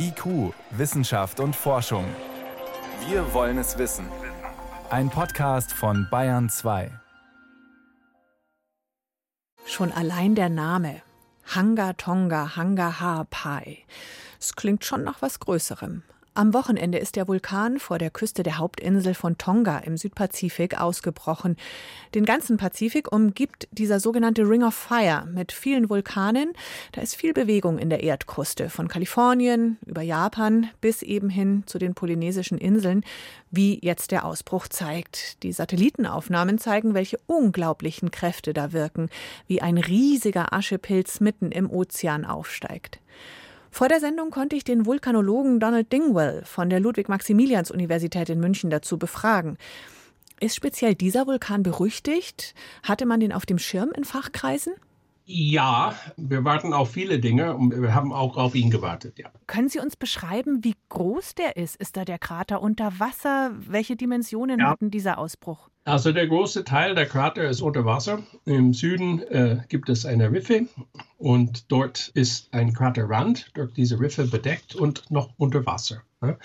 IQ, Wissenschaft und Forschung. Wir wollen es wissen. Ein Podcast von Bayern 2. Schon allein der Name. Hanga Tonga Hanga Haapai. Es klingt schon nach was Größerem. Am Wochenende ist der Vulkan vor der Küste der Hauptinsel von Tonga im Südpazifik ausgebrochen. Den ganzen Pazifik umgibt dieser sogenannte Ring of Fire mit vielen Vulkanen. Da ist viel Bewegung in der Erdkruste, von Kalifornien über Japan bis eben hin zu den polynesischen Inseln, wie jetzt der Ausbruch zeigt. Die Satellitenaufnahmen zeigen, welche unglaublichen Kräfte da wirken, wie ein riesiger Aschepilz mitten im Ozean aufsteigt. Vor der Sendung konnte ich den Vulkanologen Donald Dingwell von der Ludwig-Maximilians-Universität in München dazu befragen. Ist speziell dieser Vulkan berüchtigt? Hatte man den auf dem Schirm in Fachkreisen? Ja, wir warten auf viele Dinge und wir haben auch auf ihn gewartet, ja. Können Sie uns beschreiben, wie groß der ist? Ist da der Krater unter Wasser? Welche Dimensionen ja. hatten dieser Ausbruch? Also der große Teil der Krater ist unter Wasser. Im Süden äh, gibt es eine Riffe und dort ist ein Kraterrand durch diese Riffe bedeckt und noch unter Wasser. Ne?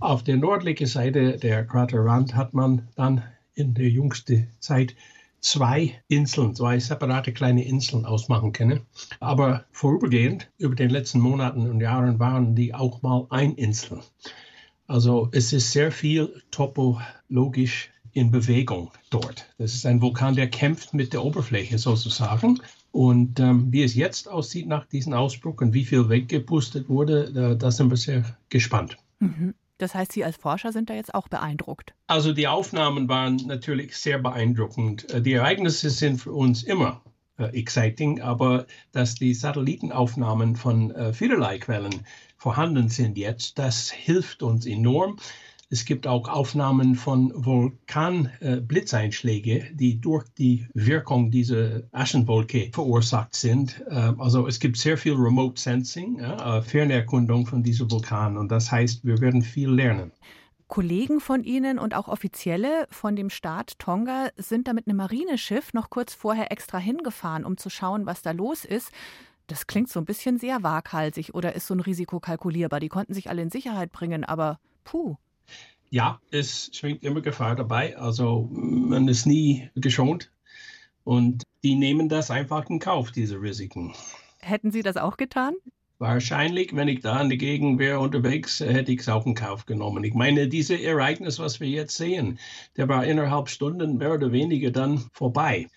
Auf der nördlichen Seite der Kraterrand hat man dann in der jüngsten Zeit zwei Inseln, zwei separate kleine Inseln ausmachen können. Aber vorübergehend, über den letzten Monaten und Jahren, waren die auch mal ein Insel. Also es ist sehr viel topologisch in Bewegung dort. Das ist ein Vulkan, der kämpft mit der Oberfläche sozusagen. Und ähm, wie es jetzt aussieht nach diesem Ausbruch und wie viel weggepustet wurde, da, da sind wir sehr gespannt. Mhm. Das heißt, Sie als Forscher sind da jetzt auch beeindruckt. Also die Aufnahmen waren natürlich sehr beeindruckend. Äh, die Ereignisse sind für uns immer äh, exciting, aber dass die Satellitenaufnahmen von äh, vielerlei Quellen vorhanden sind jetzt, das hilft uns enorm. Es gibt auch Aufnahmen von Vulkanblitzeinschlägen, äh, die durch die Wirkung dieser Aschenwolke verursacht sind. Äh, also es gibt sehr viel Remote Sensing, äh, Fernerkundung von diesem Vulkan und das heißt, wir werden viel lernen. Kollegen von Ihnen und auch Offizielle von dem Staat Tonga sind da mit einem Marineschiff noch kurz vorher extra hingefahren, um zu schauen, was da los ist. Das klingt so ein bisschen sehr waghalsig oder ist so ein Risiko kalkulierbar. Die konnten sich alle in Sicherheit bringen, aber puh. Ja, es schwingt immer Gefahr dabei. Also man ist nie geschont. Und die nehmen das einfach in Kauf, diese Risiken. Hätten Sie das auch getan? Wahrscheinlich, wenn ich da in der Gegend wäre unterwegs, hätte ich es auch in Kauf genommen. Ich meine, dieses Ereignis, was wir jetzt sehen, der war innerhalb Stunden mehr oder weniger dann vorbei.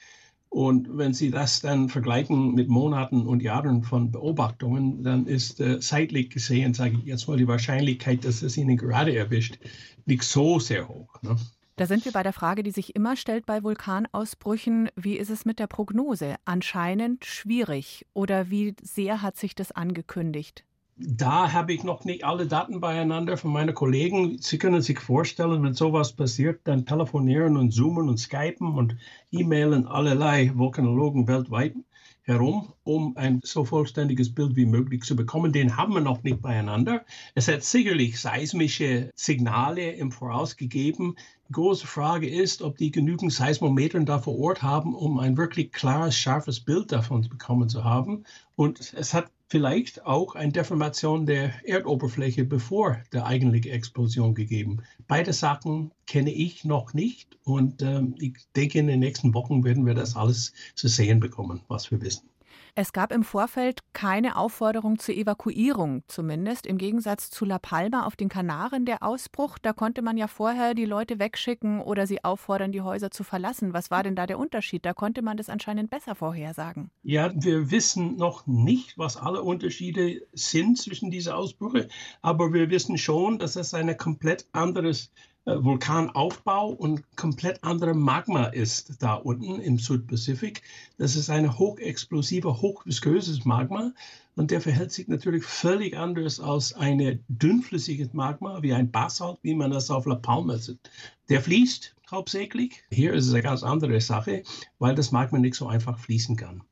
Und wenn Sie das dann vergleichen mit Monaten und Jahren von Beobachtungen, dann ist äh, zeitlich gesehen, sage ich jetzt mal, die Wahrscheinlichkeit, dass es Ihnen gerade erwischt, nicht so sehr hoch. Ne? Da sind wir bei der Frage, die sich immer stellt bei Vulkanausbrüchen. Wie ist es mit der Prognose? Anscheinend schwierig. Oder wie sehr hat sich das angekündigt? Da habe ich noch nicht alle Daten beieinander von meinen Kollegen. Sie können sich vorstellen, wenn sowas passiert, dann telefonieren und zoomen und skypen und e-mailen allerlei Vulkanologen weltweit herum, um ein so vollständiges Bild wie möglich zu bekommen. Den haben wir noch nicht beieinander. Es hat sicherlich seismische Signale im Voraus gegeben. Die große Frage ist, ob die genügend Seismometer da vor Ort haben, um ein wirklich klares, scharfes Bild davon bekommen zu haben. Und es hat vielleicht auch eine Deformation der Erdoberfläche bevor der eigentliche Explosion gegeben. Beide Sachen kenne ich noch nicht und ähm, ich denke, in den nächsten Wochen werden wir das alles zu sehen bekommen, was wir wissen. Es gab im Vorfeld keine Aufforderung zur Evakuierung, zumindest im Gegensatz zu La Palma auf den Kanaren der Ausbruch. Da konnte man ja vorher die Leute wegschicken oder sie auffordern, die Häuser zu verlassen. Was war denn da der Unterschied? Da konnte man das anscheinend besser vorhersagen. Ja, wir wissen noch nicht, was alle Unterschiede sind zwischen diesen Ausbrüchen, aber wir wissen schon, dass es ein komplett anderes Vulkanaufbau und komplett andere Magma ist da unten im Südpazifik. Das ist ein hochexplosiver, hochvisköses Magma und der verhält sich natürlich völlig anders als ein dünnflüssiges Magma wie ein Basalt, wie man das auf La Palma sieht. Der fließt hauptsächlich. Hier ist es eine ganz andere Sache, weil das Magma nicht so einfach fließen kann.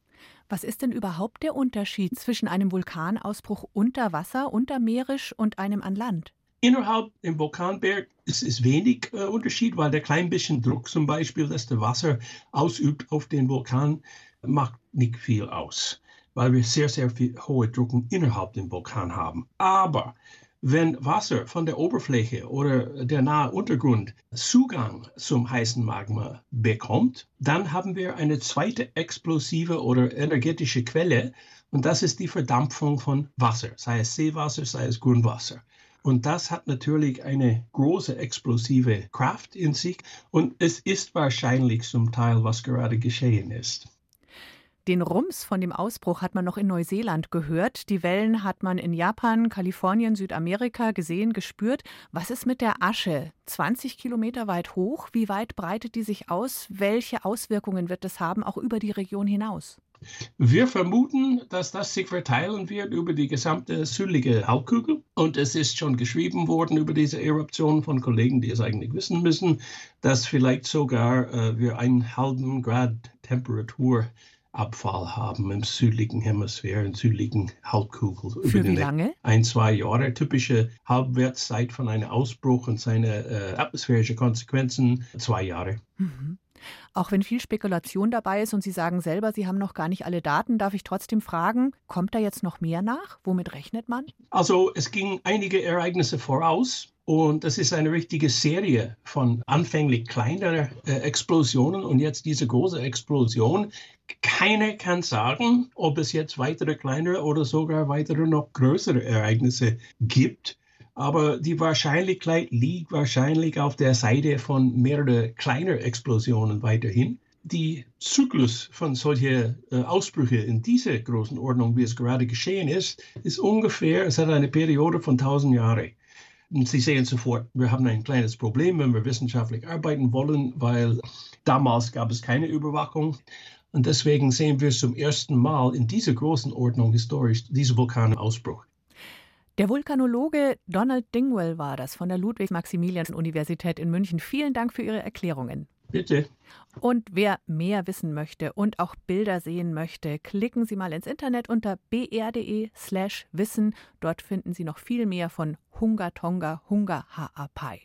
Was ist denn überhaupt der Unterschied zwischen einem Vulkanausbruch unter Wasser, untermeerisch und einem an Land? Innerhalb im Vulkanberg ist es wenig äh, Unterschied, weil der klein bisschen Druck zum Beispiel, das der Wasser ausübt auf den Vulkan, macht nicht viel aus. weil wir sehr, sehr viel hohe Drucken innerhalb dem Vulkan haben. Aber wenn Wasser von der Oberfläche oder der nahe Untergrund Zugang zum heißen Magma bekommt, dann haben wir eine zweite explosive oder energetische Quelle und das ist die Verdampfung von Wasser, sei es Seewasser, sei es Grundwasser. Und das hat natürlich eine große explosive Kraft in sich und es ist wahrscheinlich zum Teil, was gerade geschehen ist. Den Rums von dem Ausbruch hat man noch in Neuseeland gehört. Die Wellen hat man in Japan, Kalifornien, Südamerika gesehen, gespürt. Was ist mit der Asche? 20 Kilometer weit hoch. Wie weit breitet die sich aus? Welche Auswirkungen wird es haben, auch über die Region hinaus? Wir vermuten, dass das sich verteilen wird über die gesamte südliche Halbkugel. Und es ist schon geschrieben worden über diese Eruption von Kollegen, die es eigentlich wissen müssen, dass vielleicht sogar äh, wir einen halben Grad Temperatur Abfall haben im südlichen Hemisphäre, im südlichen Halbkugel. Für wie lange? Ein, zwei Jahre. Typische Halbwertszeit von einem Ausbruch und seine äh, atmosphärische Konsequenzen, zwei Jahre. Mhm. Auch wenn viel Spekulation dabei ist und Sie sagen selber, Sie haben noch gar nicht alle Daten, darf ich trotzdem fragen, kommt da jetzt noch mehr nach? Womit rechnet man? Also es ging einige Ereignisse voraus. Und das ist eine richtige Serie von anfänglich kleineren äh, Explosionen und jetzt diese große Explosion. Keiner kann sagen, ob es jetzt weitere kleinere oder sogar weitere noch größere Ereignisse gibt. Aber die Wahrscheinlichkeit liegt wahrscheinlich auf der Seite von mehreren kleineren Explosionen weiterhin. Die Zyklus von solchen äh, Ausbrüchen in dieser großen Ordnung, wie es gerade geschehen ist, ist ungefähr, es hat eine Periode von 1000 Jahren. Und Sie sehen sofort, wir haben ein kleines Problem, wenn wir wissenschaftlich arbeiten wollen, weil damals gab es keine Überwachung. Und deswegen sehen wir zum ersten Mal in dieser großen Ordnung historisch diesen Vulkanausbruch. Der Vulkanologe Donald Dingwell war das von der Ludwig-Maximilian-Universität in München. Vielen Dank für Ihre Erklärungen. Bitte. Und wer mehr wissen möchte und auch Bilder sehen möchte, klicken Sie mal ins Internet unter br.de/wissen. Dort finden Sie noch viel mehr von Hunga Tonga Hunga Haapai.